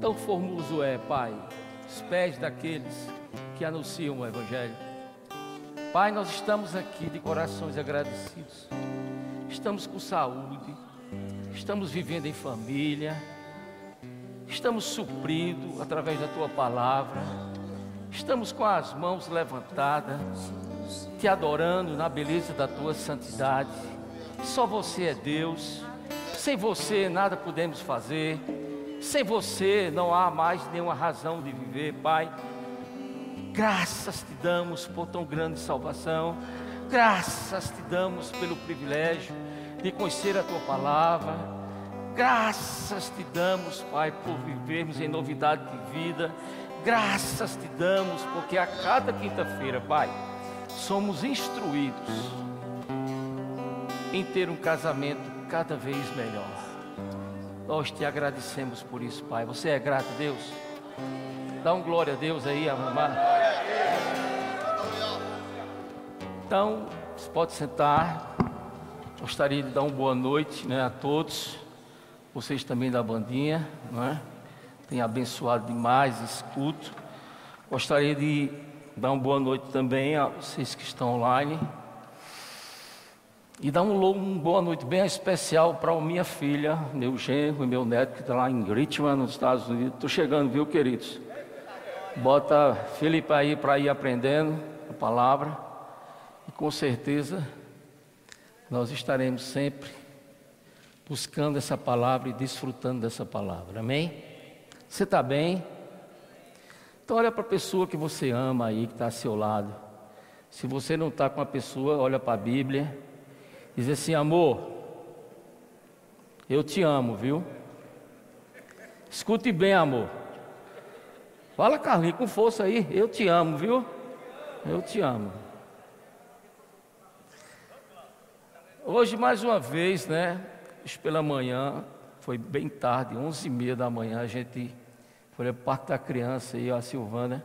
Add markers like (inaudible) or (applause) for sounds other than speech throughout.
Tão formoso é, Pai, os pés daqueles que anunciam o Evangelho. Pai, nós estamos aqui de corações agradecidos. Estamos com saúde, estamos vivendo em família, estamos supridos através da tua palavra, estamos com as mãos levantadas, te adorando na beleza da tua santidade. Só você é Deus, sem você nada podemos fazer, sem você não há mais nenhuma razão de viver, Pai. Graças te damos por tão grande salvação. Graças te damos pelo privilégio de conhecer a tua palavra. Graças te damos, Pai, por vivermos em novidade de vida. Graças te damos porque a cada quinta-feira, Pai, somos instruídos em ter um casamento cada vez melhor. Nós te agradecemos por isso, Pai. Você é grato, Deus? Dá um glória a Deus aí, amado. Então, você pode sentar. Gostaria de dar uma boa noite né, a todos. Vocês também da bandinha, não é? Tem abençoado demais esse culto. Gostaria de dar uma boa noite também a vocês que estão online. E dar um, uma boa noite bem especial para minha filha, meu genro e meu neto que está lá em Richmond, nos Estados Unidos. Estou chegando, viu, queridos? Bota Felipe aí para ir aprendendo a palavra. E com certeza nós estaremos sempre buscando essa palavra e desfrutando dessa palavra. Amém? Você está bem? Então olha para a pessoa que você ama aí, que está ao seu lado. Se você não está com a pessoa, olha para a Bíblia. Diz assim, amor, eu te amo, viu? Escute bem, amor. Fala, Carlinhos, com força aí. Eu te amo, viu? Eu te amo. Hoje, mais uma vez, né? Pela manhã, foi bem tarde, onze e meia da manhã, a gente foi a parte da criança e a Silvana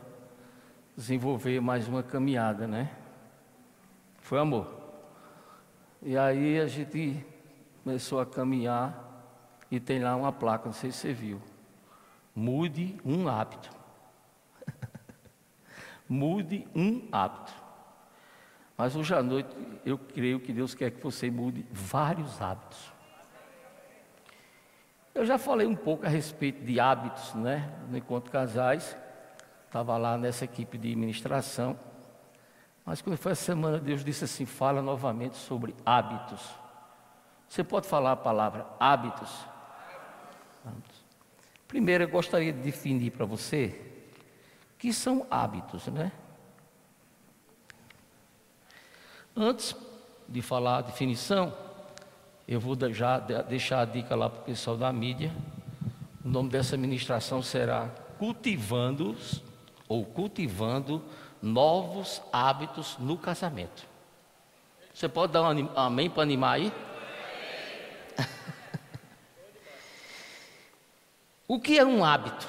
desenvolver mais uma caminhada, né? Foi amor. E aí a gente começou a caminhar e tem lá uma placa, não sei se você viu. Mude um hábito. (laughs) Mude um hábito. Mas hoje à noite eu creio que Deus quer que você mude vários hábitos. Eu já falei um pouco a respeito de hábitos, né? No encontro casais. Estava lá nessa equipe de administração. Mas quando foi a semana, Deus disse assim: fala novamente sobre hábitos. Você pode falar a palavra hábitos? Primeiro, eu gostaria de definir para você que são hábitos, né? Antes de falar a definição, eu vou já deixar a dica lá para o pessoal da mídia. O nome dessa ministração será Cultivando ou Cultivando Novos Hábitos no Casamento. Você pode dar um amém para animar aí? (laughs) o que é um hábito?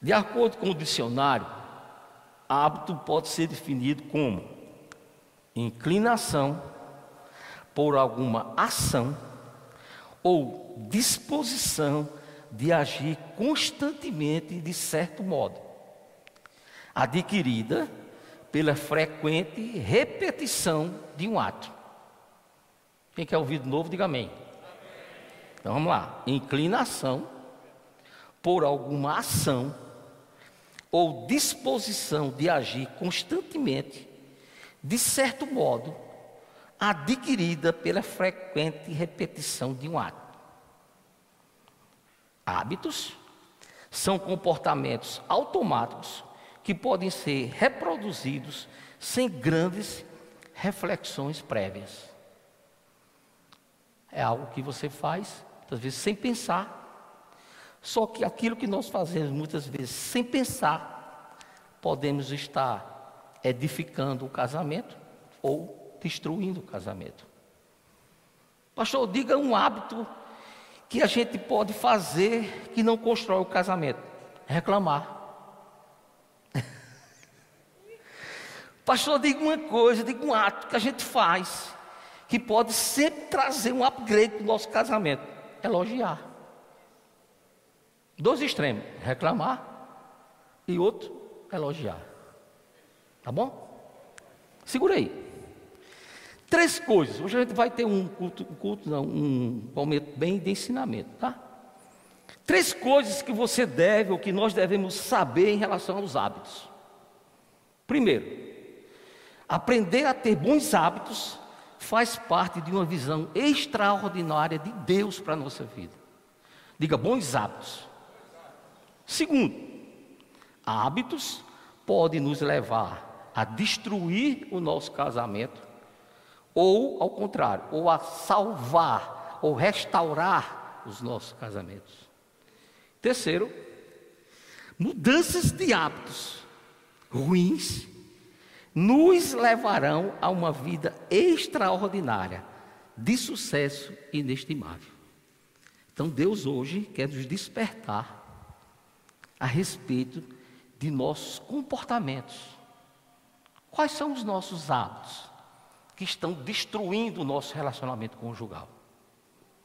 De acordo com o dicionário, hábito pode ser definido como inclinação por alguma ação ou disposição de agir constantemente de certo modo, adquirida pela frequente repetição de um ato. Quem quer ouvir de novo, diga amém. Então vamos lá. Inclinação por alguma ação ou disposição de agir constantemente, de certo modo, adquirida pela frequente repetição de um ato. Hábitos são comportamentos automáticos que podem ser reproduzidos sem grandes reflexões prévias. É algo que você faz, muitas vezes, sem pensar, só que aquilo que nós fazemos muitas vezes sem pensar, podemos estar edificando o casamento ou destruindo o casamento. Pastor, diga um hábito que a gente pode fazer que não constrói o casamento: reclamar. Pastor, diga uma coisa, diga um ato que a gente faz que pode sempre trazer um upgrade para o nosso casamento: elogiar. Dois extremos: reclamar e outro, elogiar. Tá bom? Segura aí. Três coisas. Hoje a gente vai ter um culto, um culto não, um momento bem de ensinamento, tá? Três coisas que você deve ou que nós devemos saber em relação aos hábitos. Primeiro, aprender a ter bons hábitos faz parte de uma visão extraordinária de Deus para a nossa vida. Diga bons hábitos. Segundo, hábitos podem nos levar a destruir o nosso casamento, ou ao contrário, ou a salvar ou restaurar os nossos casamentos. Terceiro, mudanças de hábitos ruins nos levarão a uma vida extraordinária, de sucesso inestimável. Então Deus hoje quer nos despertar a respeito de nossos comportamentos. Quais são os nossos hábitos que estão destruindo o nosso relacionamento conjugal?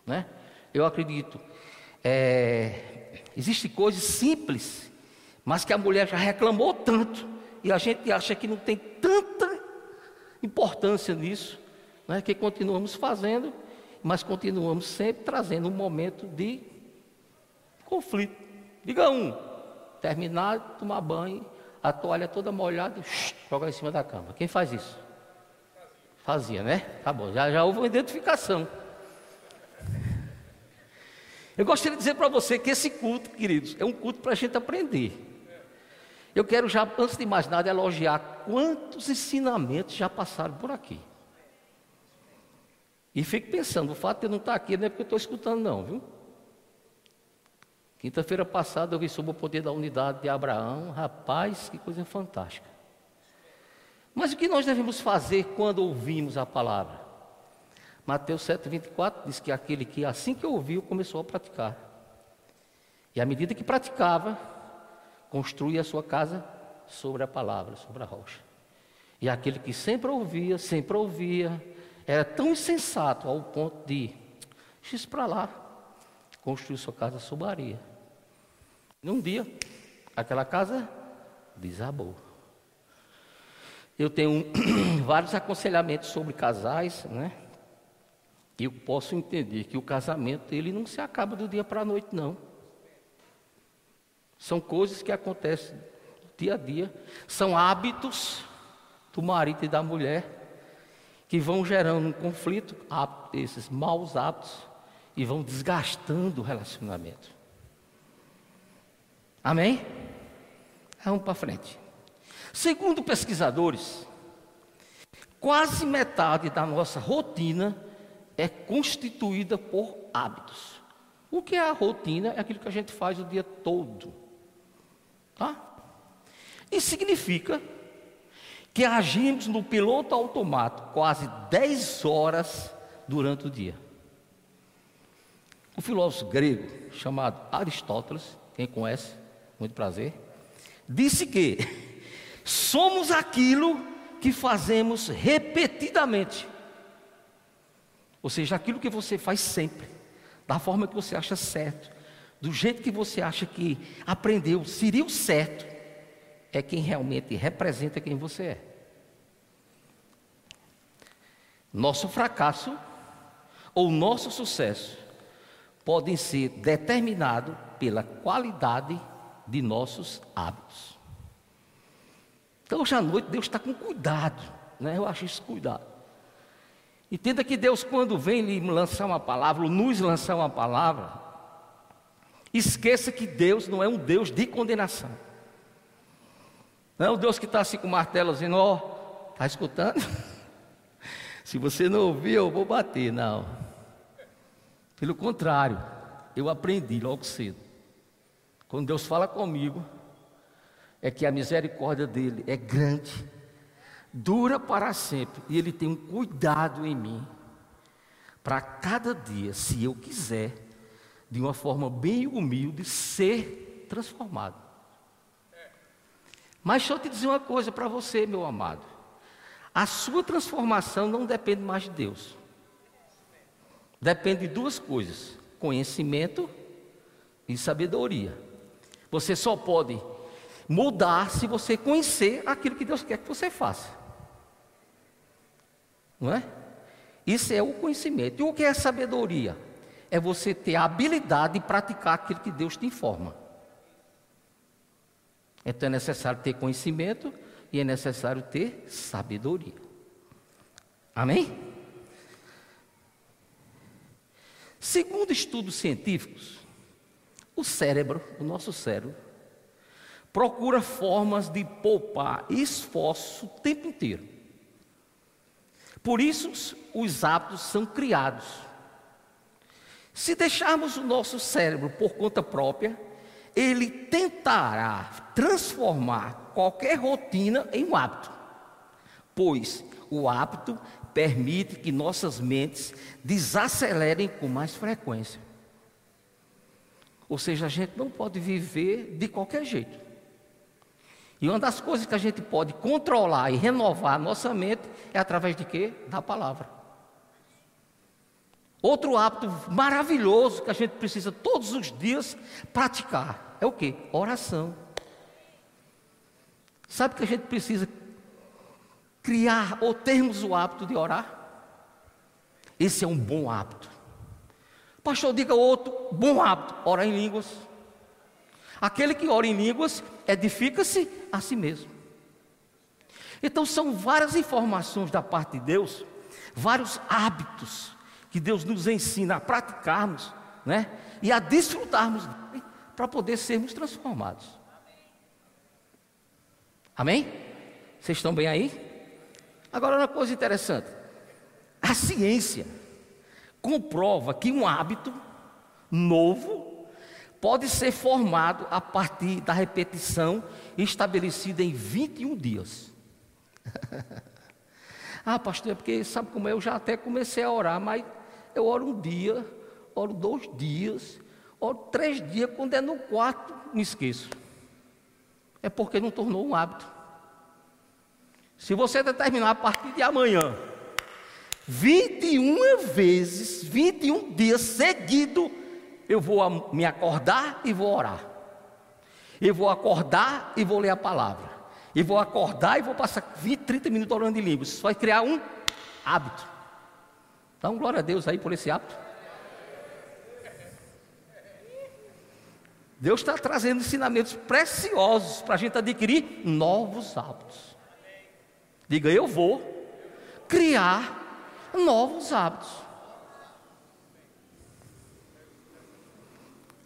Né? Eu acredito, é, existem coisas simples, mas que a mulher já reclamou tanto e a gente acha que não tem tanta importância nisso, né, que continuamos fazendo, mas continuamos sempre trazendo um momento de conflito. Diga um, terminar, tomar banho, a toalha toda molhada, joga em cima da cama. Quem faz isso? Fazia, né? Tá bom, já, já houve uma identificação. Eu gostaria de dizer para você que esse culto, queridos, é um culto para a gente aprender. Eu quero já, antes de mais nada, elogiar quantos ensinamentos já passaram por aqui. E fico pensando, o fato de eu não estar aqui não é porque eu estou escutando, não, viu? Quinta-feira passada eu vi sobre o poder da unidade de Abraão. Rapaz, que coisa fantástica. Mas o que nós devemos fazer quando ouvimos a palavra? Mateus 7,24 diz que aquele que assim que ouviu começou a praticar. E à medida que praticava, construía a sua casa sobre a palavra, sobre a rocha. E aquele que sempre ouvia, sempre ouvia, era tão insensato ao ponto de, isso para lá, construiu sua casa sobre a areia. Num dia, aquela casa desabou. Eu tenho (clears throat) vários aconselhamentos sobre casais, né? E eu posso entender que o casamento ele não se acaba do dia para a noite, não. São coisas que acontecem dia a dia, são hábitos do marido e da mulher que vão gerando um conflito, esses maus hábitos, e vão desgastando o relacionamento. Amém? Vamos para frente. Segundo pesquisadores, quase metade da nossa rotina é constituída por hábitos. O que é a rotina? É aquilo que a gente faz o dia todo. Tá? Isso significa que agimos no piloto automático quase 10 horas durante o dia. O filósofo grego chamado Aristóteles, quem conhece, muito prazer, disse que somos aquilo que fazemos repetidamente. Ou seja, aquilo que você faz sempre, da forma que você acha certo, do jeito que você acha que aprendeu, seria o certo, é quem realmente representa quem você é. Nosso fracasso ou nosso sucesso podem ser determinados pela qualidade de nossos hábitos. Então, hoje à noite, Deus está com cuidado, né? eu acho isso cuidado. Entenda que Deus, quando vem lhe lançar uma palavra, ou nos lançar uma palavra, Esqueça que Deus não é um Deus de condenação. Não é um Deus que está assim com o martelo dizendo, ó, oh, está escutando? (laughs) Se você não ouvir, eu vou bater. Não. Pelo contrário, eu aprendi logo cedo. Quando Deus fala comigo, é que a misericórdia dele é grande, dura para sempre, e ele tem um cuidado em mim, para cada dia, se eu quiser, de uma forma bem humilde, ser transformado. Mas deixa eu te dizer uma coisa para você, meu amado. A sua transformação não depende mais de Deus. Depende de duas coisas: conhecimento e sabedoria. Você só pode mudar se você conhecer aquilo que Deus quer que você faça. Não é? Isso é o conhecimento. E o que é sabedoria? É você ter a habilidade de praticar aquilo que Deus te informa. Então é necessário ter conhecimento e é necessário ter sabedoria. Amém? Segundo estudos científicos, o cérebro, o nosso cérebro, procura formas de poupar esforço o tempo inteiro. Por isso, os hábitos são criados. Se deixarmos o nosso cérebro por conta própria, ele tentará transformar qualquer rotina em um hábito, pois o hábito permite que nossas mentes desacelerem com mais frequência. Ou seja, a gente não pode viver de qualquer jeito. E uma das coisas que a gente pode controlar e renovar a nossa mente é através de quê? Da palavra. Outro hábito maravilhoso que a gente precisa todos os dias praticar é o que? Oração. Sabe que a gente precisa criar ou termos o hábito de orar? Esse é um bom hábito. Pastor, diga outro bom hábito: orar em línguas. Aquele que ora em línguas edifica-se a si mesmo. Então são várias informações da parte de Deus, vários hábitos que Deus nos ensina a praticarmos, né? E a desfrutarmos para poder sermos transformados. Amém? Vocês estão bem aí? Agora uma coisa interessante. A ciência comprova que um hábito novo pode ser formado a partir da repetição estabelecida em 21 dias. (laughs) ah, pastor, é porque sabe como é? Eu já até comecei a orar, mas eu oro um dia, oro dois dias, oro três dias, quando é no quarto, me esqueço. É porque não tornou um hábito. Se você determinar a partir de amanhã, 21 vezes, 21 dias seguidos, eu vou me acordar e vou orar. Eu vou acordar e vou ler a palavra. E vou acordar e vou passar 20, 30 minutos orando em línguas. Isso vai criar um hábito. Então, glória a Deus aí por esse hábito. Deus está trazendo ensinamentos preciosos para a gente adquirir novos hábitos. Diga, eu vou criar novos hábitos.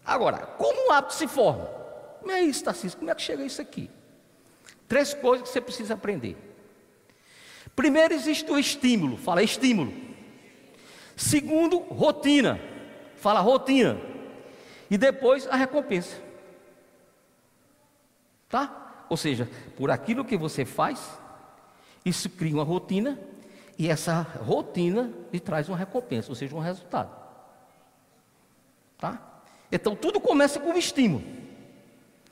Agora, como um hábito se forma? Como é isso, Tarcísio? Como é que chega isso aqui? Três coisas que você precisa aprender. Primeiro, existe o estímulo. Fala estímulo. Segundo, rotina. Fala rotina. E depois, a recompensa. Tá? Ou seja, por aquilo que você faz, isso cria uma rotina e essa rotina lhe traz uma recompensa, ou seja, um resultado. Tá? Então tudo começa com um estímulo.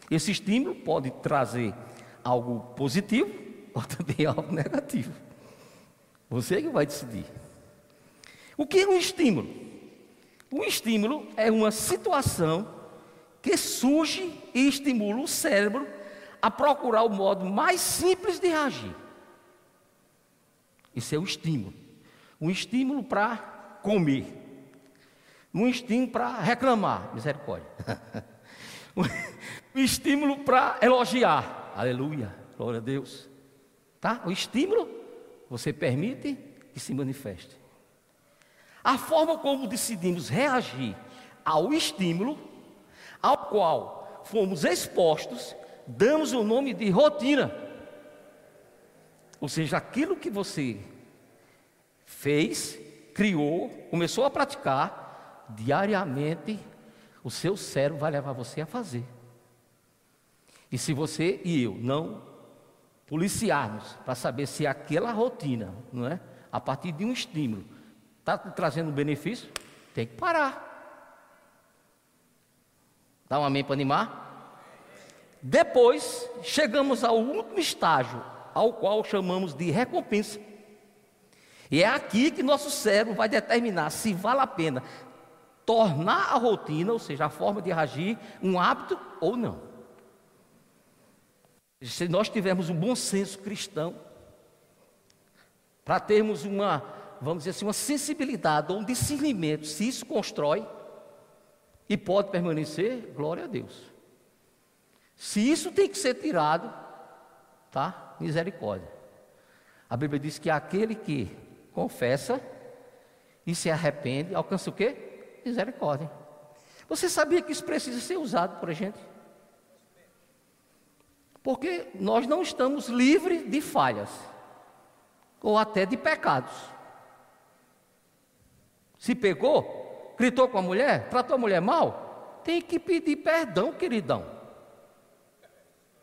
Esse estímulo pode trazer algo positivo (laughs) ou também algo negativo. Você que vai decidir. O que é um estímulo? Um estímulo é uma situação que surge e estimula o cérebro a procurar o modo mais simples de reagir. Isso é o estímulo. Um estímulo para comer. Um estímulo para reclamar. Misericórdia. (laughs) um estímulo para elogiar. Aleluia. Glória a Deus. Tá? O estímulo, você permite que se manifeste. A forma como decidimos reagir ao estímulo ao qual fomos expostos, damos o nome de rotina. Ou seja, aquilo que você fez, criou, começou a praticar, diariamente o seu cérebro vai levar você a fazer. E se você e eu não policiarmos para saber se aquela rotina, não é? A partir de um estímulo, está trazendo benefício, tem que parar. Dá um amém para animar? Depois, chegamos ao último estágio, ao qual chamamos de recompensa. E é aqui que nosso cérebro vai determinar se vale a pena tornar a rotina, ou seja, a forma de agir, um hábito ou não. Se nós tivermos um bom senso cristão, para termos uma, vamos dizer assim, uma sensibilidade ou um discernimento, se isso constrói e pode permanecer, glória a Deus. Se isso tem que ser tirado, tá? Misericórdia. A Bíblia diz que aquele que confessa e se arrepende, alcança o quê? Misericórdia. Você sabia que isso precisa ser usado por a gente? Porque nós não estamos livres de falhas, ou até de pecados. Se pegou, gritou com a mulher, tratou a mulher mal, tem que pedir perdão, queridão.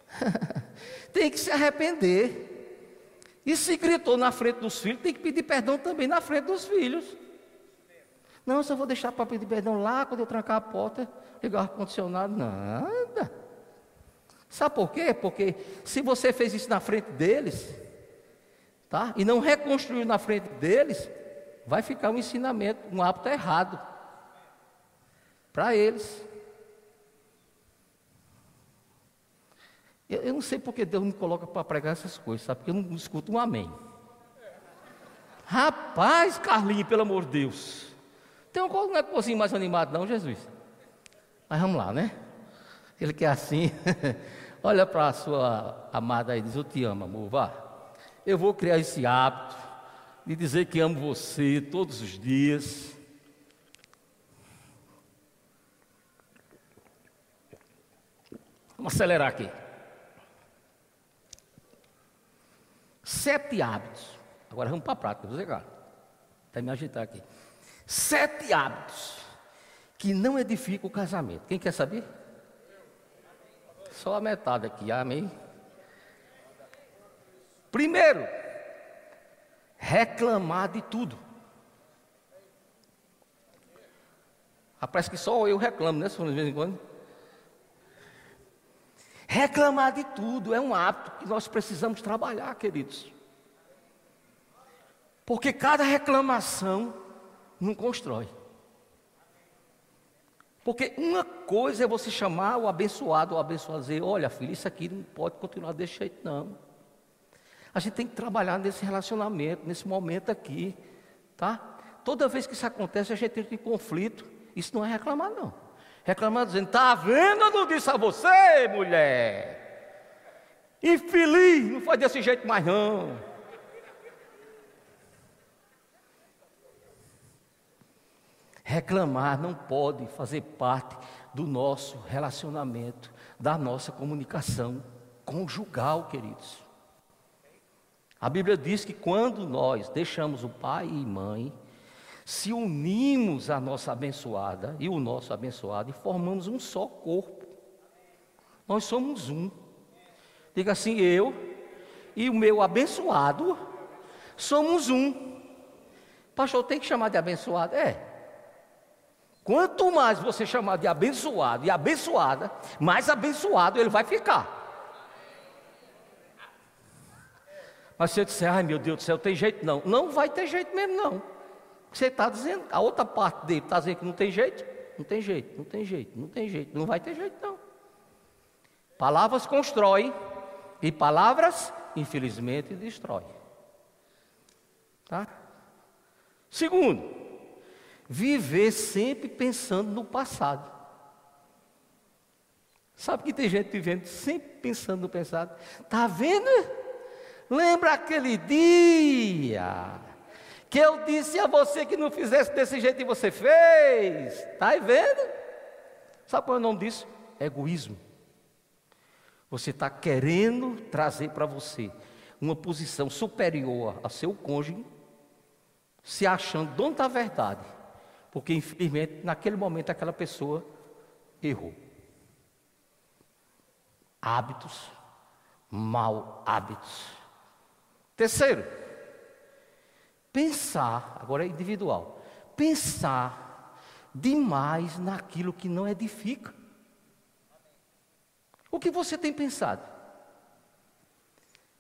(laughs) tem que se arrepender. E se gritou na frente dos filhos, tem que pedir perdão também na frente dos filhos. Não, só vou deixar para pedir perdão lá quando eu trancar a porta, ligar o ar-condicionado. Nada. Sabe por quê? Porque se você fez isso na frente deles, tá? E não reconstruiu na frente deles, vai ficar um ensinamento, um hábito errado para eles. Eu, eu não sei porque Deus me coloca para pregar essas coisas, sabe? Porque eu não escuto um amém. Rapaz, Carlinhos, pelo amor de Deus. Tem um não é cozinho mais animado, não, Jesus. Mas vamos lá, né? Ele quer assim. (laughs) Olha para a sua amada e diz: Eu te amo, amor. Vá. Eu vou criar esse hábito de dizer que amo você todos os dias. Vamos acelerar aqui. Sete hábitos. Agora vamos para a prática, vou chegar. Até me agitar aqui. Sete hábitos que não edificam o casamento. Quem quer saber? Só a metade aqui, amém? Primeiro, reclamar de tudo. Ah, parece que só eu reclamo, né, de vez em quando? Reclamar de tudo é um hábito que nós precisamos trabalhar, queridos. Porque cada reclamação não constrói. Porque uma coisa é você chamar o abençoado ou abençoado dizer, olha filho, isso aqui não pode continuar desse jeito não. A gente tem que trabalhar nesse relacionamento, nesse momento aqui, tá? Toda vez que isso acontece, a gente entra em conflito. Isso não é reclamar não reclamando, dizendo: Está vendo? Eu não disse a você, mulher. Infeliz, não foi desse jeito mais não. Reclamar não pode fazer parte do nosso relacionamento, da nossa comunicação conjugal, queridos. A Bíblia diz que quando nós deixamos o pai e mãe, se unimos a nossa abençoada e o nosso abençoado e formamos um só corpo. Nós somos um. Diga assim, eu e o meu abençoado somos um. Pastor, tem que chamar de abençoado? É. Quanto mais você chamar de abençoado e abençoada, mais abençoado ele vai ficar. Mas se eu disser, ai meu Deus do céu, tem jeito não. Não vai ter jeito mesmo não. Você está dizendo, a outra parte dele está dizendo que não tem jeito? Não tem jeito, não tem jeito, não tem jeito, não vai ter jeito não. Palavras constroem e palavras, infelizmente, destrói. Tá? Segundo, viver sempre pensando no passado. Sabe que tem gente vivendo sempre pensando no passado? Tá vendo? Lembra aquele dia que eu disse a você que não fizesse desse jeito e você fez. Está aí vendo? Sabe qual é o nome disso? Egoísmo. Você está querendo trazer para você uma posição superior ao seu cônjuge, se achando dono da verdade, porque infelizmente naquele momento aquela pessoa errou. Hábitos, mal hábitos. Terceiro, pensar, agora é individual, pensar demais naquilo que não edifica. O que você tem pensado?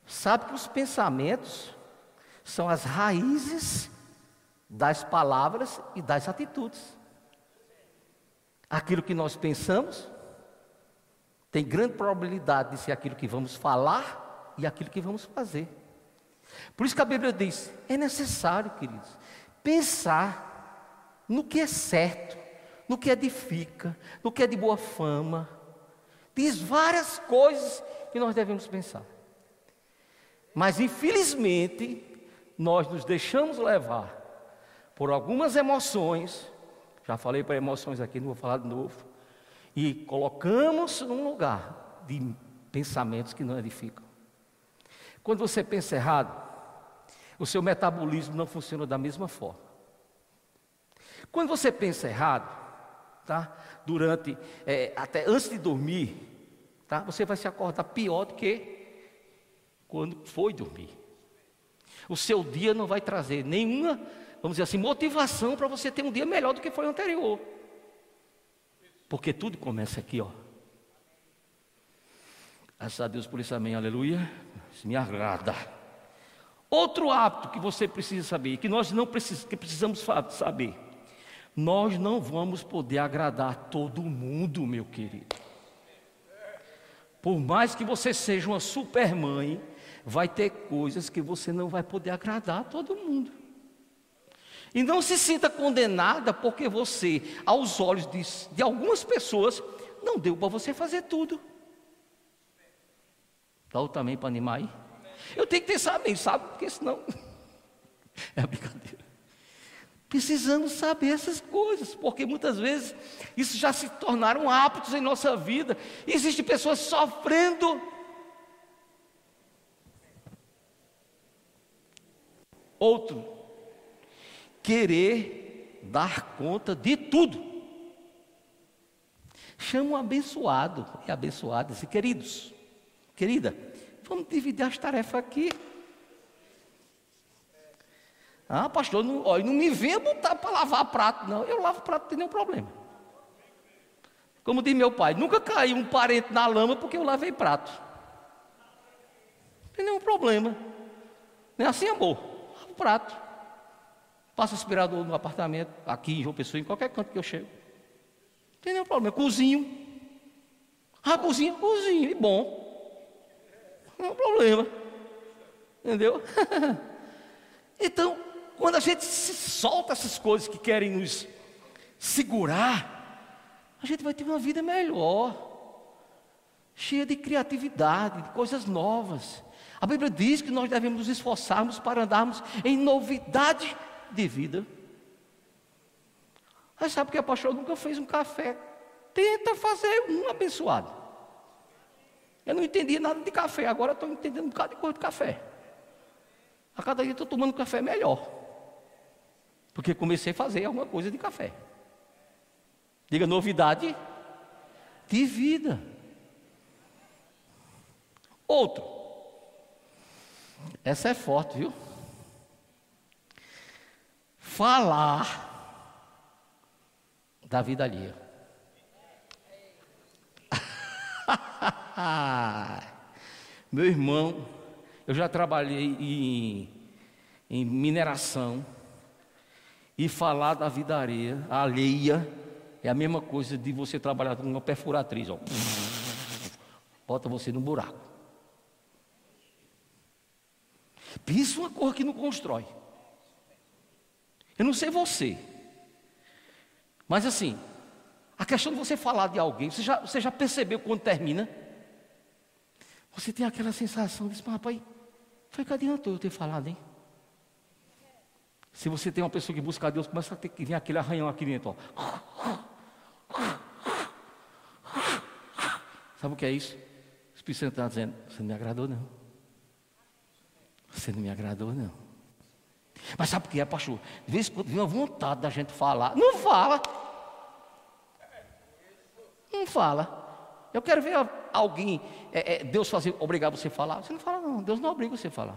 Sabe que os pensamentos são as raízes das palavras e das atitudes. Aquilo que nós pensamos tem grande probabilidade de ser aquilo que vamos falar e aquilo que vamos fazer. Por isso que a Bíblia diz: é necessário, queridos, pensar no que é certo, no que edifica, no que é de boa fama. Diz várias coisas que nós devemos pensar. Mas infelizmente, nós nos deixamos levar por algumas emoções, já falei para emoções aqui, não vou falar de novo, e colocamos num lugar de pensamentos que não edificam. Quando você pensa errado, o seu metabolismo não funciona da mesma forma. Quando você pensa errado, tá? Durante, é, até antes de dormir, tá? Você vai se acordar pior do que quando foi dormir. O seu dia não vai trazer nenhuma, vamos dizer assim, motivação para você ter um dia melhor do que foi o anterior. Porque tudo começa aqui, ó. Graças a Deus por isso, amém, aleluia. Isso me agrada. Outro hábito que você precisa saber, que nós não precis, que precisamos saber, nós não vamos poder agradar todo mundo, meu querido. Por mais que você seja uma super mãe, vai ter coisas que você não vai poder agradar a todo mundo. E não se sinta condenada porque você, aos olhos de, de algumas pessoas, não deu para você fazer tudo. Dá o também para animar aí? Eu tenho que ter saber, sabe? Porque senão. (laughs) é brincadeira. Precisamos saber essas coisas, porque muitas vezes isso já se tornaram hábitos em nossa vida. Existem pessoas sofrendo. Outro, querer dar conta de tudo. Chama um abençoado e abençoada, e queridos, querida, vamos dividir as tarefas aqui. Ah, pastor, não, ó, não me venha botar para lavar prato, não. Eu lavo prato, não tem nenhum problema. Como diz meu pai, nunca caiu um parente na lama porque eu lavei prato. Não tem nenhum problema. Não é assim, amor? Lavo prato. Passo aspirador no apartamento, aqui em João Pessoa, em qualquer canto que eu chego. Não tem nenhum problema. Cozinho. Ah, cozinha, cozinho, e bom. Não é um problema. Entendeu? (laughs) então, quando a gente se solta essas coisas que querem nos segurar, a gente vai ter uma vida melhor, cheia de criatividade, de coisas novas. A Bíblia diz que nós devemos nos esforçarmos para andarmos em novidade de vida. Mas sabe que a pastor nunca fez um café? Tenta fazer um abençoado. Eu não entendia nada de café, agora estou entendendo um bocado de coisa de café. A cada dia estou tomando café melhor. Porque comecei a fazer alguma coisa de café. Diga novidade de vida. Outro. Essa é forte, viu? falar da vida alheia. (laughs) Meu irmão, eu já trabalhei em, em mineração e falar da vida areia, alheia é a mesma coisa de você trabalhar com uma perfuratriz, ó. Bota você no buraco. Pensa uma cor que não constrói. Eu não sei você, mas assim, a questão de você falar de alguém, você já, você já percebeu quando termina? Você tem aquela sensação de, rapaz, foi que adiantou eu ter falado, hein? Se você tem uma pessoa que busca a Deus, começa a ter que vir aquele arranhão aqui dentro, ó. Sabe o que é isso? O Espírito Santo está dizendo, você não me agradou não. Você não me agradou não. Mas sabe o que é, pastor? De vez em quando vem uma vontade da gente falar. Não fala. Não fala. Eu quero ver alguém, é, é, Deus fazer, obrigar você a falar. Você não fala, não. Deus não obriga você a falar.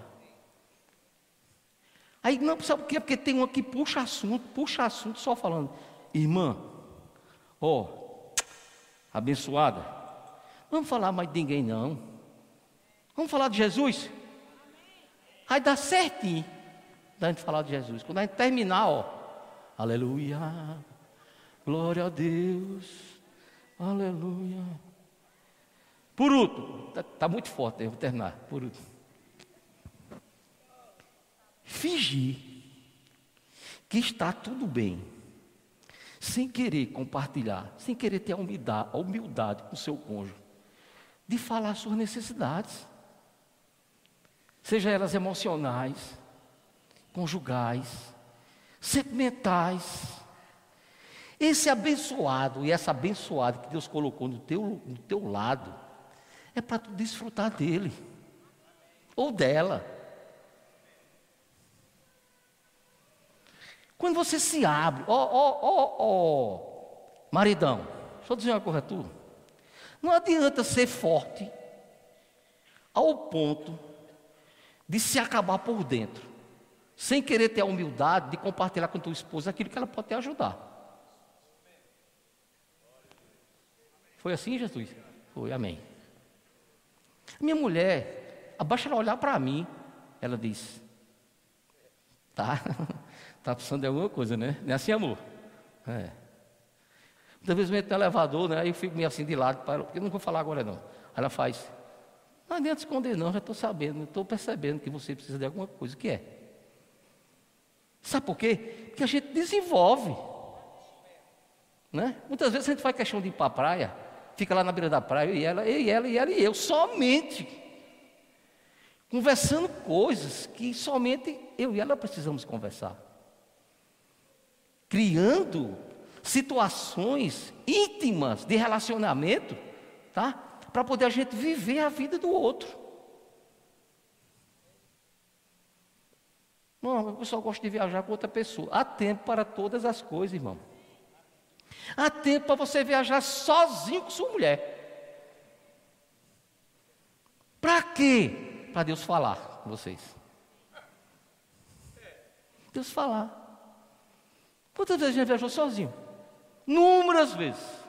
Aí não, sabe por quê? Porque tem uma que puxa assunto, puxa assunto só falando. Irmã, ó, oh, abençoada. Vamos falar mais de ninguém, não. Vamos falar de Jesus? Aí dá certinho da gente falar de Jesus. Quando a gente terminar, ó, aleluia, glória a Deus, aleluia. Por último, está tá muito forte, eu vou terminar. Por último. Fingir que está tudo bem, sem querer compartilhar, sem querer ter a humildade, a humildade com o seu cônjuge, de falar suas necessidades, seja elas emocionais, conjugais, sentimentais. Esse abençoado e essa abençoada que Deus colocou no teu, no teu lado, é para tu desfrutar dele ou dela. Quando você se abre, ó, ó, ó, ó, maridão, deixa eu dizer uma coisa a tu. Não adianta ser forte ao ponto de se acabar por dentro, sem querer ter a humildade de compartilhar com tua esposa aquilo que ela pode te ajudar. Foi assim, Jesus? Foi, amém. Minha mulher, abaixa ela olhar para mim, ela disse: Tá, (laughs) tá precisando de alguma coisa, né? Não é assim, amor? É. Muitas vezes eu entro no elevador, né? Aí eu fico meio assim de lado, porque eu não vou falar agora não. Aí ela faz: Não adianta esconder, não, já estou sabendo, estou percebendo que você precisa de alguma coisa. O que é? Sabe por quê? Porque a gente desenvolve. Né? Muitas vezes a gente faz questão de ir para a praia, fica lá na beira da praia, e ela, e ela, e ela e eu, somente. Conversando coisas que somente eu e ela precisamos conversar. Criando situações íntimas de relacionamento, tá? Para poder a gente viver a vida do outro. Não, eu só gosto de viajar com outra pessoa. Há tempo para todas as coisas, irmão. Há tempo para você viajar sozinho com sua mulher. Para quê? Para Deus falar com vocês. Deus falar. Quantas vezes a gente viajou sozinho? Númeras vezes.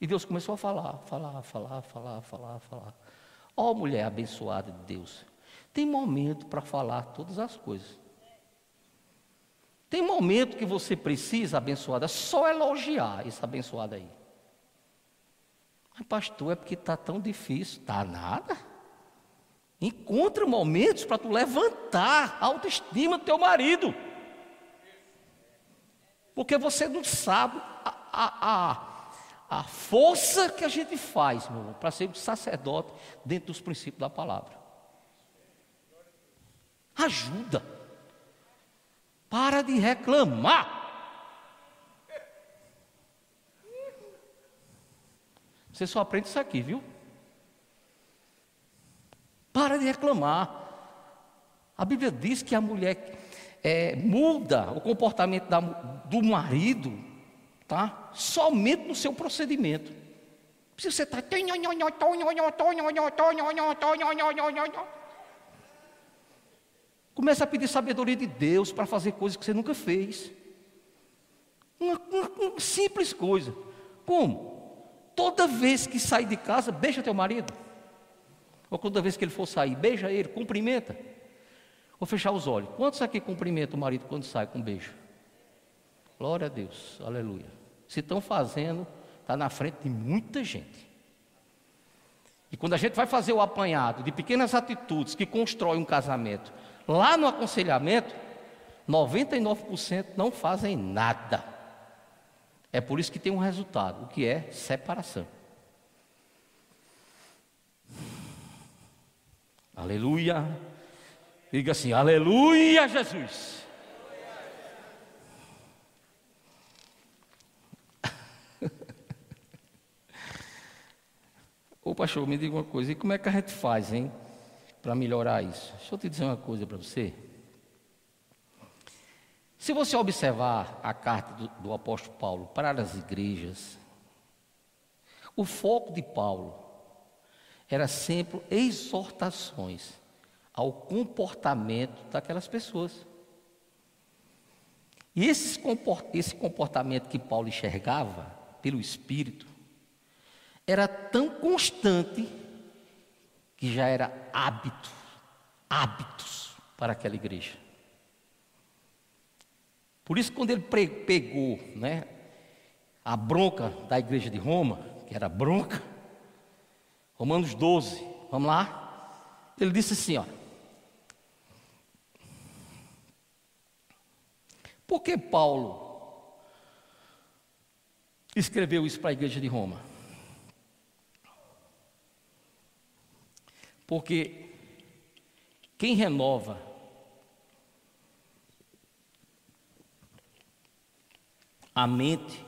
E Deus começou a falar, falar, falar, falar, falar, falar. Ó oh, mulher abençoada de Deus. Tem momento para falar todas as coisas. Tem momento que você precisa, abençoada, só elogiar esse abençoado aí. Mas, pastor, é porque está tão difícil. Está nada. Encontra momentos para tu levantar a autoestima do teu marido. Porque você não sabe a, a, a, a força que a gente faz, meu irmão, para ser um sacerdote dentro dos princípios da palavra. Ajuda. Para de reclamar. Você só aprende isso aqui, viu? Para de reclamar. A Bíblia diz que a mulher é, muda o comportamento da, do marido, tá? Somente no seu procedimento. Se você está. Começa a pedir sabedoria de Deus para fazer coisas que você nunca fez. Uma, uma, uma, simples coisa. Como? Toda vez que sai de casa, beija teu marido. Ou toda vez que ele for sair, beija ele, cumprimenta. Vou fechar os olhos. Quantos aqui cumprimentam o marido quando sai com um beijo? Glória a Deus, aleluia. Se estão fazendo, está na frente de muita gente. E quando a gente vai fazer o apanhado de pequenas atitudes que constroem um casamento, Lá no aconselhamento, 99% não fazem nada. É por isso que tem um resultado, o que é separação. Aleluia. Diga assim: Aleluia, Jesus. (laughs) Ô pastor, me diga uma coisa, e como é que a gente faz, hein? Para melhorar isso. Deixa eu te dizer uma coisa para você. Se você observar a carta do, do apóstolo Paulo para as igrejas, o foco de Paulo era sempre exortações ao comportamento daquelas pessoas. E esse comportamento que Paulo enxergava pelo Espírito era tão constante que já era hábito, hábitos para aquela igreja. Por isso, quando ele pegou né, a bronca da igreja de Roma, que era bronca, Romanos 12, vamos lá? Ele disse assim, ó. Por que Paulo escreveu isso para a igreja de Roma? Porque quem renova a mente,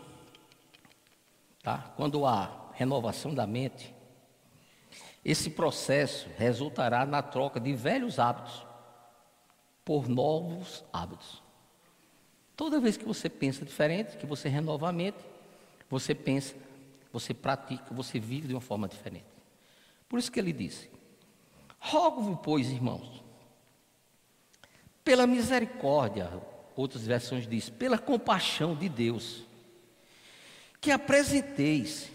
tá? Quando há renovação da mente, esse processo resultará na troca de velhos hábitos por novos hábitos. Toda vez que você pensa diferente, que você renova a mente, você pensa, você pratica, você vive de uma forma diferente. Por isso que ele disse: Rogo-vos, pois, irmãos, pela misericórdia, outras versões diz, pela compaixão de Deus, que apresenteis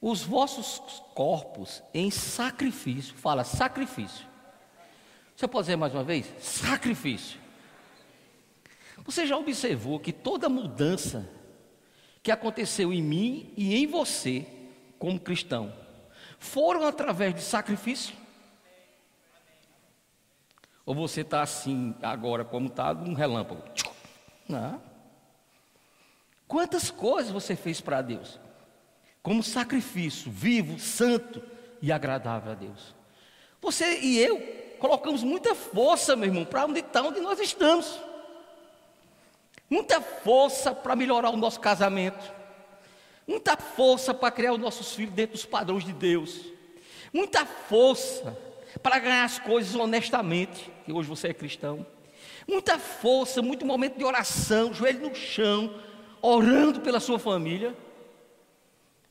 os vossos corpos em sacrifício. Fala, sacrifício. Você pode dizer mais uma vez? Sacrifício. Você já observou que toda mudança que aconteceu em mim e em você, como cristão, foram através de sacrifício? Ou você está assim agora, como está, um relâmpago? Não. Quantas coisas você fez para Deus? Como sacrifício vivo, santo e agradável a Deus. Você e eu colocamos muita força, meu irmão, para onde está onde nós estamos. Muita força para melhorar o nosso casamento. Muita força para criar os nossos filhos dentro dos padrões de Deus. Muita força para ganhar as coisas honestamente, que hoje você é cristão. Muita força, muito momento de oração, joelho no chão, orando pela sua família.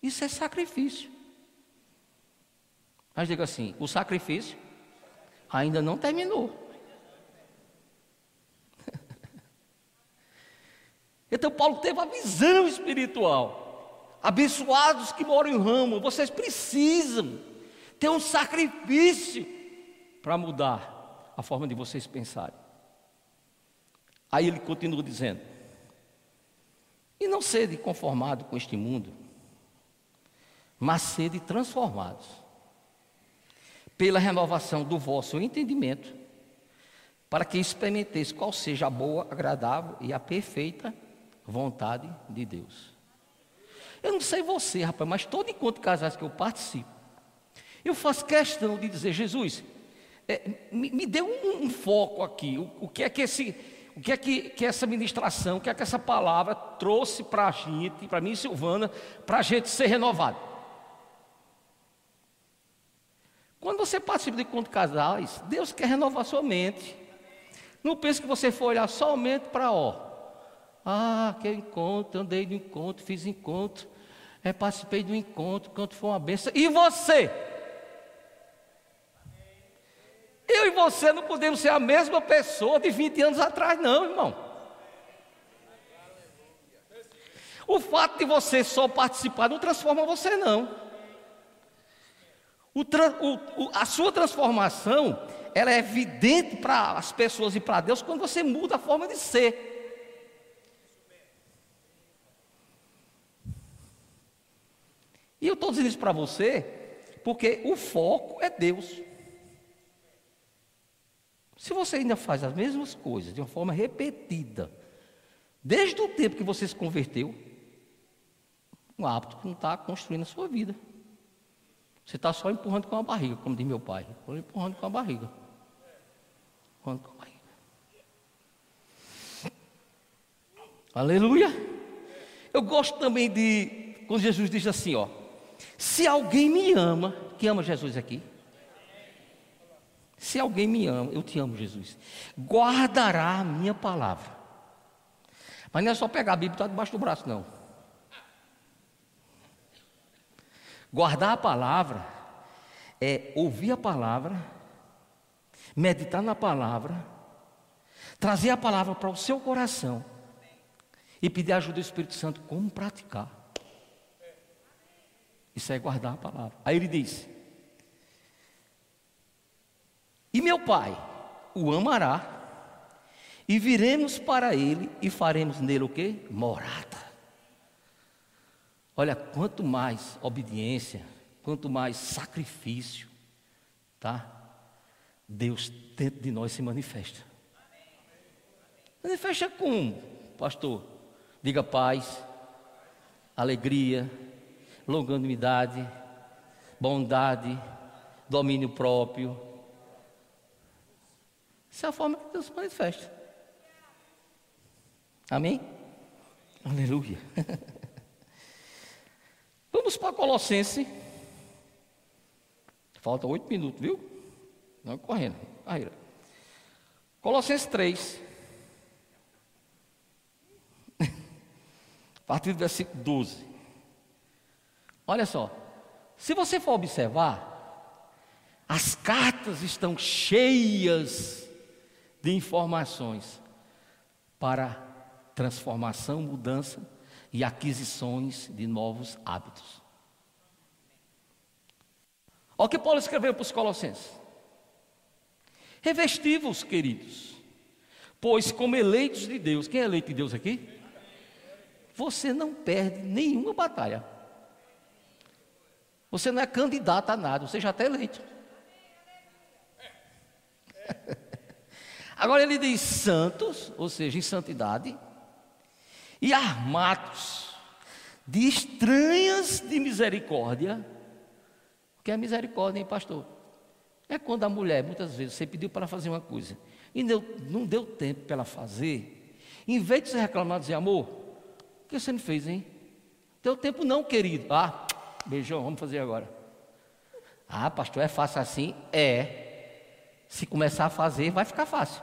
Isso é sacrifício. Mas diga assim: o sacrifício ainda não terminou. (laughs) Então Paulo teve a visão espiritual. Abençoados que moram em ramo, vocês precisam ter um sacrifício para mudar a forma de vocês pensarem. Aí ele continua dizendo: E não sede conformado com este mundo, mas sede transformados pela renovação do vosso entendimento, para que experimenteis qual seja a boa, agradável e a perfeita vontade de Deus. Eu não sei você, rapaz, mas todo de casais que eu participo, eu faço questão de dizer, Jesus, é, me, me, dê um, um foco aqui. O, o, que é que esse, o que é que, que essa ministração, o que é que essa palavra trouxe para a gente, para mim e Silvana, para a gente ser renovado? Quando você participa de encontro de casais, Deus quer renovar sua mente. Não pense que você foi olhar somente para ó. Ah, que encontro, andei no encontro, fiz encontro, é, participei do encontro, o encontro foi uma benção. E você? Eu e você não podemos ser a mesma pessoa de 20 anos atrás, não, irmão. O fato de você só participar não transforma você, não. O, o, a sua transformação, ela é evidente para as pessoas e para Deus quando você muda a forma de ser. E eu estou dizendo isso para você, porque o foco é Deus. Se você ainda faz as mesmas coisas de uma forma repetida, desde o tempo que você se converteu, um hábito que não está construindo a sua vida. Você está só empurrando com a barriga, como diz meu pai. Empurrando com a barriga. Empurrando com a barriga. Aleluia. Eu gosto também de quando Jesus diz assim, ó. Se alguém me ama, que ama Jesus aqui? Se alguém me ama, eu te amo, Jesus, guardará a minha palavra. Mas não é só pegar a Bíblia e estar debaixo do braço, não. Guardar a palavra é ouvir a palavra, meditar na palavra, trazer a palavra para o seu coração e pedir ajuda do Espírito Santo como praticar. Isso é guardar a palavra. Aí ele diz: e meu pai o amará, e viremos para ele e faremos nele o que? Morada. Olha, quanto mais obediência, quanto mais sacrifício, tá? Deus dentro de nós se manifesta. Manifesta como, pastor? Diga paz, alegria, longanimidade, bondade, domínio próprio. Essa é a forma que Deus manifesta. Amém? Aleluia. (laughs) Vamos para Colossenses. Falta oito minutos, viu? Não correndo. Carreira. Colossenses 3. (laughs) A partir do versículo 12. Olha só. Se você for observar, as cartas estão cheias de informações para transformação, mudança e aquisições de novos hábitos. Olha o que Paulo escreveu para os Colossenses: Revestivos, queridos, pois como eleitos de Deus, quem é eleito de Deus aqui? Você não perde nenhuma batalha. Você não é candidato a nada, você já está eleito. (laughs) Agora ele diz santos, ou seja, em santidade, e armados de estranhas de misericórdia. O que é misericórdia, hein, pastor? É quando a mulher, muitas vezes, você pediu para fazer uma coisa e não, não deu tempo para ela fazer. Em vez de você reclamar, dizer, amor, o que você não fez, hein? Deu tempo não, querido. Ah, beijão, vamos fazer agora. Ah, pastor, é fácil assim? É. Se começar a fazer, vai ficar fácil.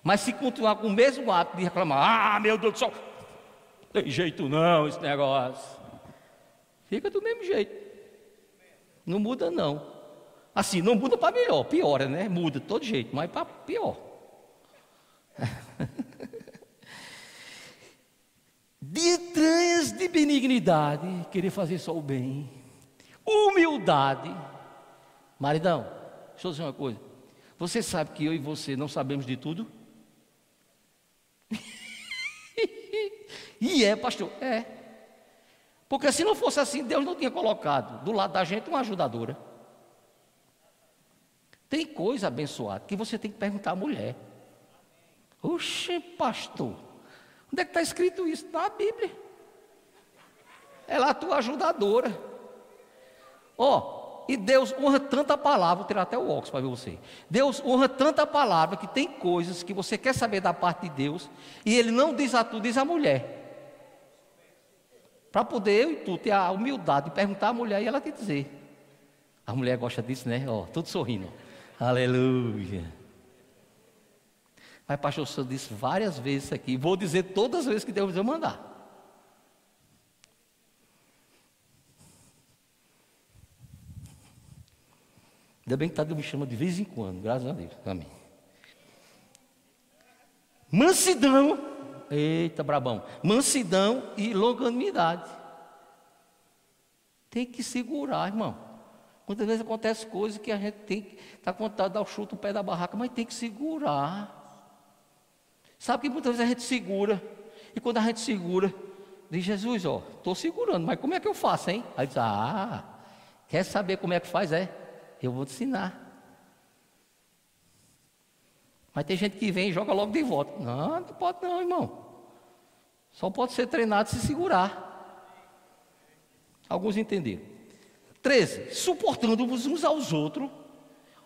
Mas se continuar com o mesmo ato de reclamar, ah, meu Deus do céu, tem jeito não esse negócio. Fica do mesmo jeito. Não muda não. Assim, não muda para melhor, piora, né? Muda de todo jeito, mas para pior. (laughs) de entranhas de benignidade, querer fazer só o bem, humildade. Maridão, deixa eu dizer uma coisa. Você sabe que eu e você não sabemos de tudo? (laughs) e é, pastor, é. Porque se não fosse assim, Deus não tinha colocado do lado da gente uma ajudadora. Tem coisa abençoada que você tem que perguntar à mulher. Oxe, pastor, onde é que está escrito isso? Na Bíblia. Ela é a tua ajudadora. Ó, oh, e Deus honra tanta palavra, vou tirar até o óculos para ver você. Deus honra tanta palavra que tem coisas que você quer saber da parte de Deus, e Ele não diz a tu, diz a mulher. Para poder eu e tu ter a humildade de perguntar à mulher e ela te dizer. A mulher gosta disso, né? Ó, tudo sorrindo. Aleluia. Mas pastor, senhor disse várias vezes aqui, vou dizer todas as vezes que Deus eu mandar. Ainda bem que tá, Deus me chama de vez em quando, graças a Deus. Amém. Mansidão, eita brabão, mansidão e longanimidade. Tem que segurar, irmão. Muitas vezes acontece coisas que a gente tem que estar tá com vontade de dar o chute no pé da barraca, mas tem que segurar. Sabe que muitas vezes a gente segura, e quando a gente segura, diz Jesus, ó, estou segurando, mas como é que eu faço, hein? Aí diz, ah, quer saber como é que faz? É, eu vou te ensinar. Mas tem gente que vem e joga logo de volta. Não, não pode não, irmão. Só pode ser treinado se segurar. Alguns entenderam. 13. Suportando-vos uns aos outros.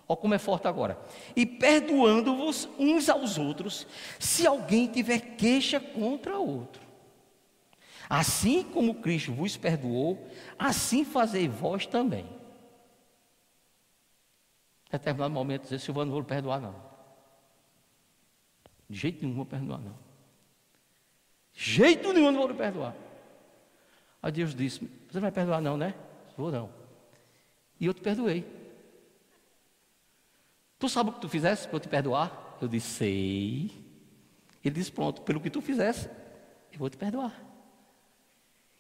Olha como é forte agora. E perdoando-vos uns aos outros, se alguém tiver queixa contra outro. Assim como Cristo vos perdoou, assim fazei vós também determinado momento dizer, Silvano, não vou perdoar não. De jeito nenhum vou perdoar não. De jeito nenhum não vou lhe perdoar. Aí Deus disse, você não vai perdoar não, né? Vou não. E eu te perdoei. Tu sabe o que tu fizesse para eu te perdoar? Eu disse, sei. Ele disse, pronto, pelo que tu fizesse, eu vou te perdoar.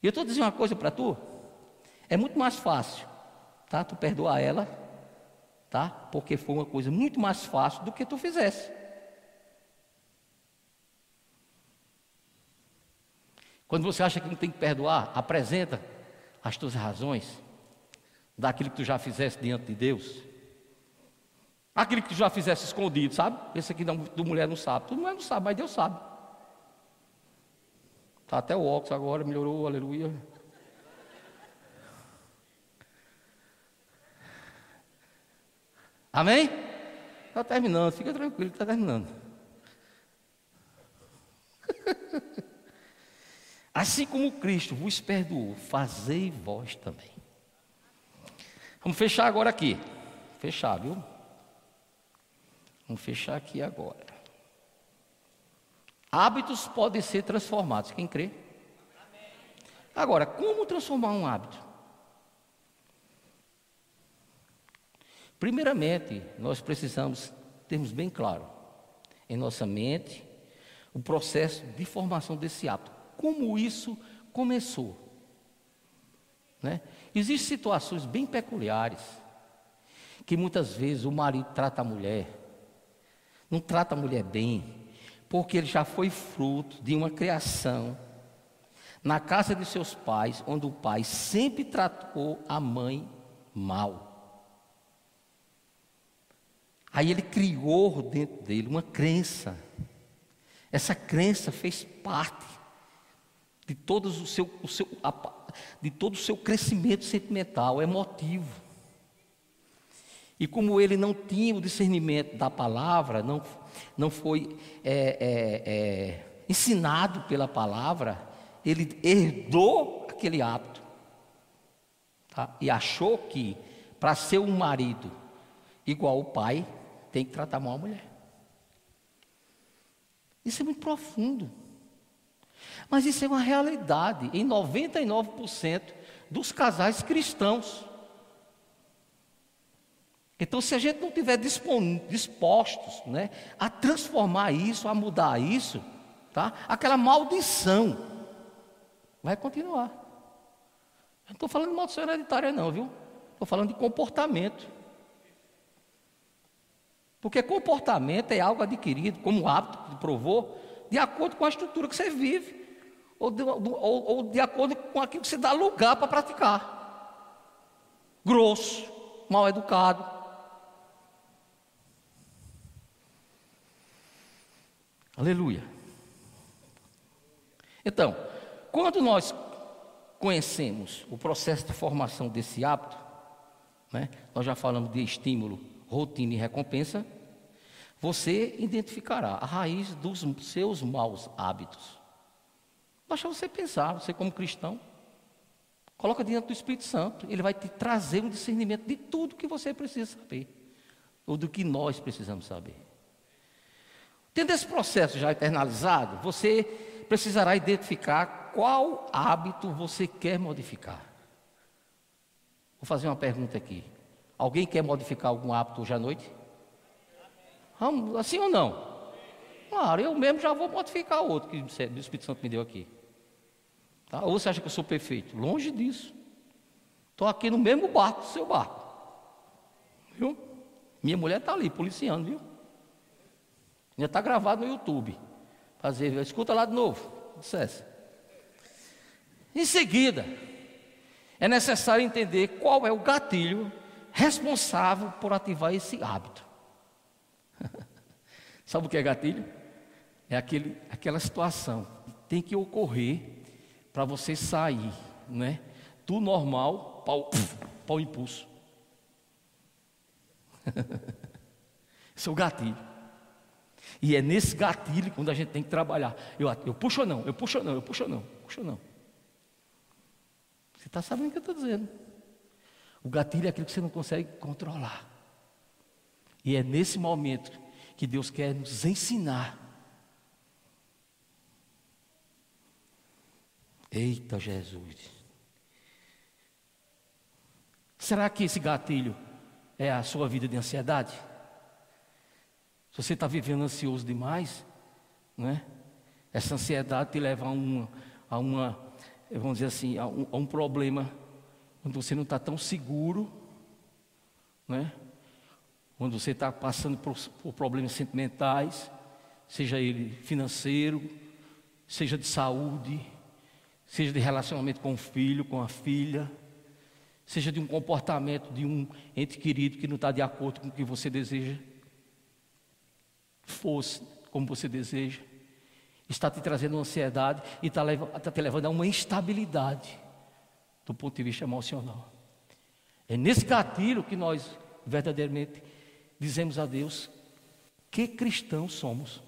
E eu estou dizendo uma coisa para tu. É muito mais fácil, tá? Tu perdoar ela tá? Porque foi uma coisa muito mais fácil do que tu fizesse. Quando você acha que não tem que perdoar, apresenta as tuas razões. daquilo que tu já fizeste diante de Deus? Aquilo que tu já fizesse escondido, sabe? Esse aqui não, tu mulher não sabe. Tu mulher não sabe, mas Deus sabe. Tá até o óculos agora, melhorou, aleluia. Amém? Está terminando, fica tranquilo que está terminando. (laughs) assim como Cristo vos perdoou, fazei vós também. Vamos fechar agora aqui. Fechar, viu? Vamos fechar aqui agora. Hábitos podem ser transformados. Quem crê? Agora, como transformar um hábito? Primeiramente, nós precisamos termos bem claro em nossa mente o processo de formação desse hábito. Como isso começou? Né? Existem situações bem peculiares que muitas vezes o marido trata a mulher, não trata a mulher bem, porque ele já foi fruto de uma criação na casa de seus pais, onde o pai sempre tratou a mãe mal. Aí ele criou dentro dele uma crença. Essa crença fez parte de todo o seu, o seu, de todo o seu crescimento sentimental, emotivo. E como ele não tinha o discernimento da palavra, não, não foi é, é, é, ensinado pela palavra, ele herdou aquele hábito. Tá? E achou que para ser um marido igual o pai, tem que tratar mal a mulher. Isso é muito profundo. Mas isso é uma realidade em 99% dos casais cristãos. Então, se a gente não tiver dispostos né, a transformar isso, a mudar isso, tá? aquela maldição vai continuar. Eu não estou falando de maldição hereditária, não, viu? Estou falando de comportamento. Porque comportamento é algo adquirido, como hábito provou, de acordo com a estrutura que você vive, ou de, ou, ou de acordo com aquilo que você dá lugar para praticar. Grosso, mal educado. Aleluia. Então, quando nós conhecemos o processo de formação desse hábito, né, nós já falamos de estímulo, rotina e recompensa, você identificará a raiz dos seus maus hábitos. Basta você pensar, você como cristão, coloca diante do Espírito Santo, ele vai te trazer um discernimento de tudo que você precisa saber, ou do que nós precisamos saber. Tendo esse processo já internalizado, você precisará identificar qual hábito você quer modificar. Vou fazer uma pergunta aqui. Alguém quer modificar algum hábito hoje à noite? Assim ou não? Claro, eu mesmo já vou modificar outro que o Espírito Santo me deu aqui. Tá? Ou você acha que eu sou perfeito? Longe disso. Estou aqui no mesmo barco, do seu barco. Viu? Minha mulher está ali, policiando, viu? Já está gravado no YouTube. Fazer, escuta lá de novo. Dissesse. Em seguida, é necessário entender qual é o gatilho responsável por ativar esse hábito. (laughs) Sabe o que é gatilho? É aquele, aquela situação que tem que ocorrer para você sair, né? Do normal para o impulso. (laughs) Esse é o gatilho. E é nesse gatilho quando a gente tem que trabalhar. Eu, eu puxo ou não, eu puxo ou não, eu puxo ou não, puxo ou não. Você está sabendo o que eu estou dizendo. O gatilho é aquilo que você não consegue controlar. E é nesse momento que Deus quer nos ensinar. Eita Jesus. Será que esse gatilho é a sua vida de ansiedade? Se você está vivendo ansioso demais, não é? Essa ansiedade te leva a uma, a uma vamos dizer assim, a um, a um problema quando você não está tão seguro, né? Quando você está passando por, por problemas sentimentais, seja ele financeiro, seja de saúde, seja de relacionamento com o filho, com a filha, seja de um comportamento de um ente querido que não está de acordo com o que você deseja, fosse como você deseja, está te trazendo ansiedade e está, está te levando a uma instabilidade do ponto de vista emocional. É nesse gatilho que nós verdadeiramente dizemos a Deus que cristãos somos,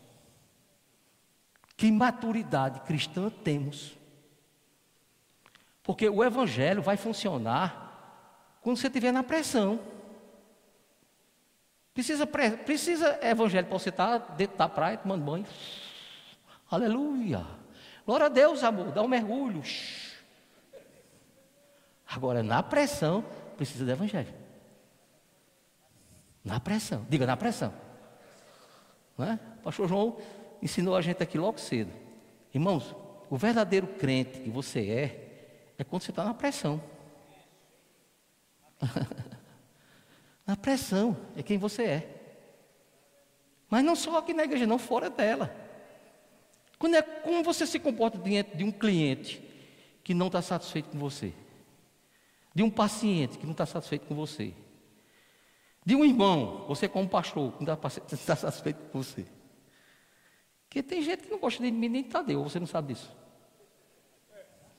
que maturidade cristã temos. Porque o evangelho vai funcionar quando você estiver na pressão. Precisa, precisa evangelho para você estar dentro da praia tomando banho. Aleluia. Glória a Deus, amor. Dá um mergulho. Agora, na pressão, precisa do evangelho. Na pressão. Diga, na pressão. Não é? O pastor João ensinou a gente aqui logo cedo. Irmãos, o verdadeiro crente que você é, é quando você está na pressão. (laughs) na pressão é quem você é. Mas não só aqui na igreja, não fora dela. Quando é, como você se comporta diante de um cliente que não está satisfeito com você? De um paciente que não está satisfeito com você? De um irmão, você como pastor, não está satisfeito com você? Porque tem gente que não gosta de mim nem de Tadeu, você não sabe disso?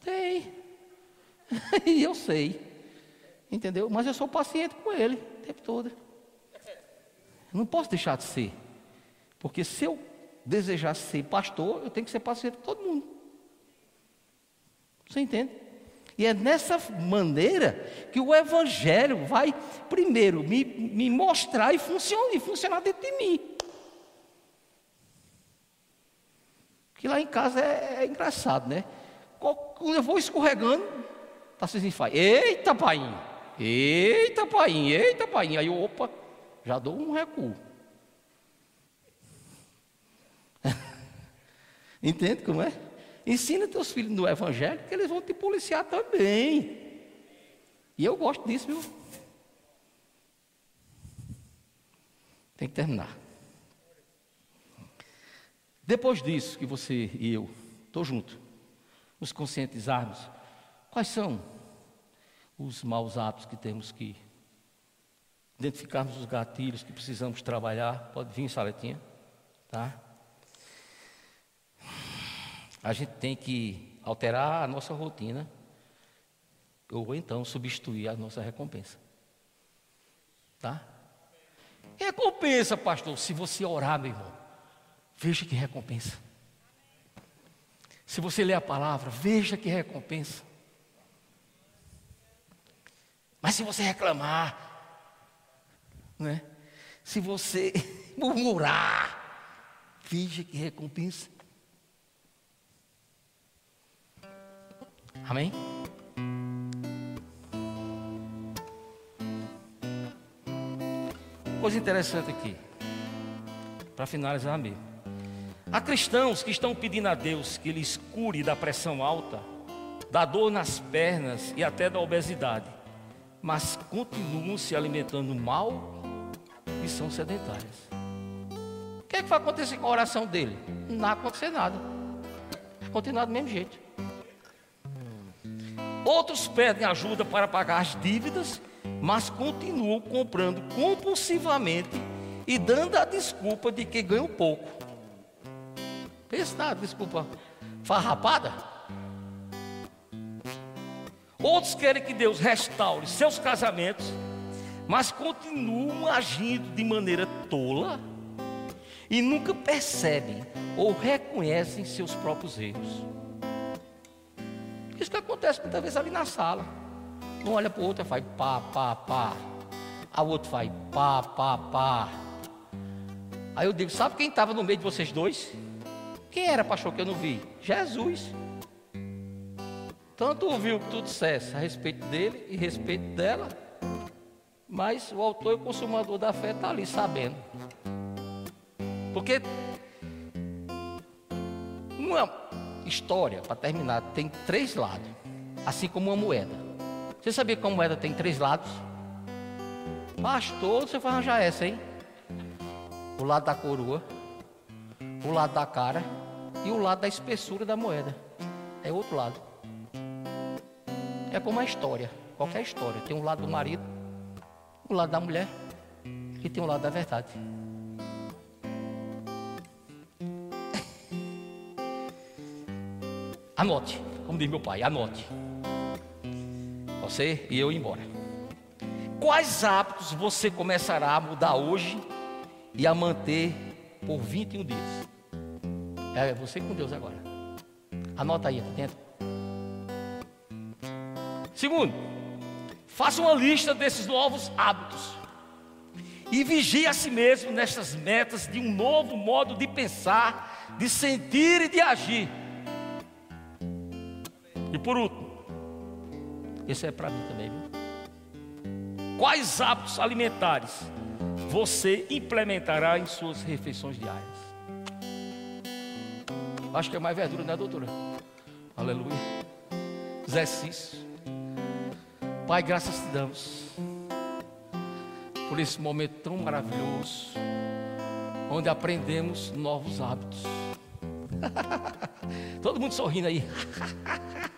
Tem. (laughs) e eu sei. Entendeu? Mas eu sou paciente com ele o tempo todo. Eu não posso deixar de ser. Porque se eu desejar ser pastor, eu tenho que ser paciente com todo mundo. Você entende? E é nessa maneira que o Evangelho vai, primeiro, me, me mostrar e funcionar, e funcionar dentro de mim. Que lá em casa é, é engraçado, né? Quando eu vou escorregando, Tarcísio faz, eita pai, eita pai, eita pai. Aí opa, já dou um recuo. (laughs) Entende como é? Ensina teus filhos no evangelho que eles vão te policiar também. E eu gosto disso, viu? Tem que terminar. Depois disso que você e eu, estou junto, nos conscientizarmos Quais são os maus hábitos que temos que identificarmos os gatilhos que precisamos trabalhar? Pode vir, Saletinha, tá? A gente tem que alterar a nossa rotina ou então substituir a nossa recompensa. Tá? Recompensa, pastor, se você orar, meu irmão. Veja que recompensa. Se você ler a palavra, veja que recompensa. Mas se você reclamar, né? se você (laughs) murmurar, finge que recompensa. Amém? Coisa interessante aqui, para finalizar mesmo. Há cristãos que estão pedindo a Deus que lhes cure da pressão alta, da dor nas pernas e até da obesidade mas continuam se alimentando mal e são sedentárias. O que, é que vai acontecer com a oração dele? Não vai acontecer nada. Vai continuar do mesmo jeito. Outros pedem ajuda para pagar as dívidas, mas continuam comprando compulsivamente e dando a desculpa de que ganham pouco. Pensa nada, desculpa farrapada. Outros querem que Deus restaure seus casamentos, mas continuam agindo de maneira tola e nunca percebem ou reconhecem seus próprios erros. Acontece muitas vezes ali na sala. Um olha para o outro e faz pá, pá, pá. A outro faz pá, pá, pá. Aí eu digo, sabe quem estava no meio de vocês dois? Quem era, pastor, que eu não vi? Jesus. Tanto ouviu que tu dissesse a respeito dele e a respeito dela, mas o autor e o consumador da fé está ali sabendo. Porque uma história, para terminar, tem três lados, assim como uma moeda. Você sabia que uma moeda tem três lados? Pastor, você vai arranjar essa, hein? O lado da coroa, o lado da cara e o lado da espessura da moeda. É outro lado. É como a história. qualquer história. Tem um lado do marido, um lado da mulher e tem um lado da verdade. Anote, como diz meu pai, anote. Você e eu ir embora. Quais hábitos você começará a mudar hoje e a manter por 21 dias? É você com Deus agora. Anota aí, tá dentro. Segundo, faça uma lista desses novos hábitos. E vigie a si mesmo nessas metas de um novo modo de pensar, de sentir e de agir. E por último, esse é para mim também, viu? Quais hábitos alimentares você implementará em suas refeições diárias? Acho que é mais verdura, né, doutora? Aleluia. Exercício. Pai, graças te damos por esse momento tão maravilhoso, onde aprendemos novos hábitos. (laughs) Todo mundo sorrindo aí. (laughs)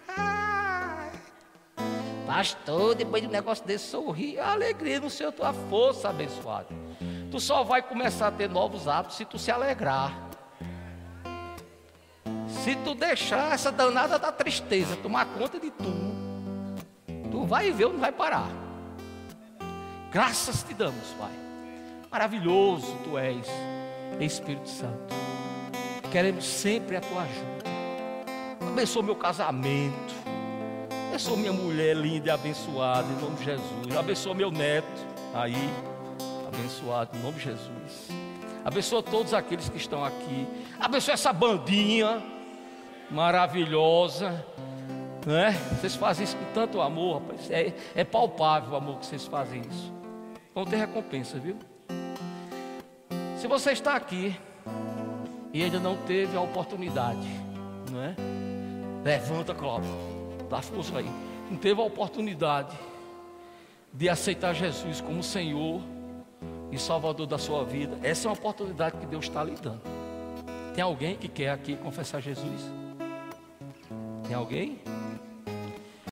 Pastor, depois de um negócio desse, sorrir, a alegria no Senhor, tua força abençoada. Tu só vai começar a ter novos hábitos se tu se alegrar. Se tu deixar essa danada da tristeza tomar conta de tu, tu vai ver não vai parar. Graças te damos, Pai. Maravilhoso tu és, Espírito Santo. Queremos sempre a tua ajuda. Abençoa meu casamento. Abençoa minha mulher linda e abençoada, em nome de Jesus. Abençoa meu neto aí, abençoado, em nome de Jesus. Abençoa todos aqueles que estão aqui. Abençoa essa bandinha maravilhosa. Né? Vocês fazem isso com tanto amor, rapaz. É, é palpável o amor que vocês fazem isso. Vão ter recompensa, viu? Se você está aqui e ainda não teve a oportunidade, não é? Levanta, Cláudio dá força aí, não teve a oportunidade de aceitar Jesus como Senhor e Salvador da sua vida, essa é uma oportunidade que Deus está lhe dando. Tem alguém que quer aqui confessar Jesus? Tem alguém?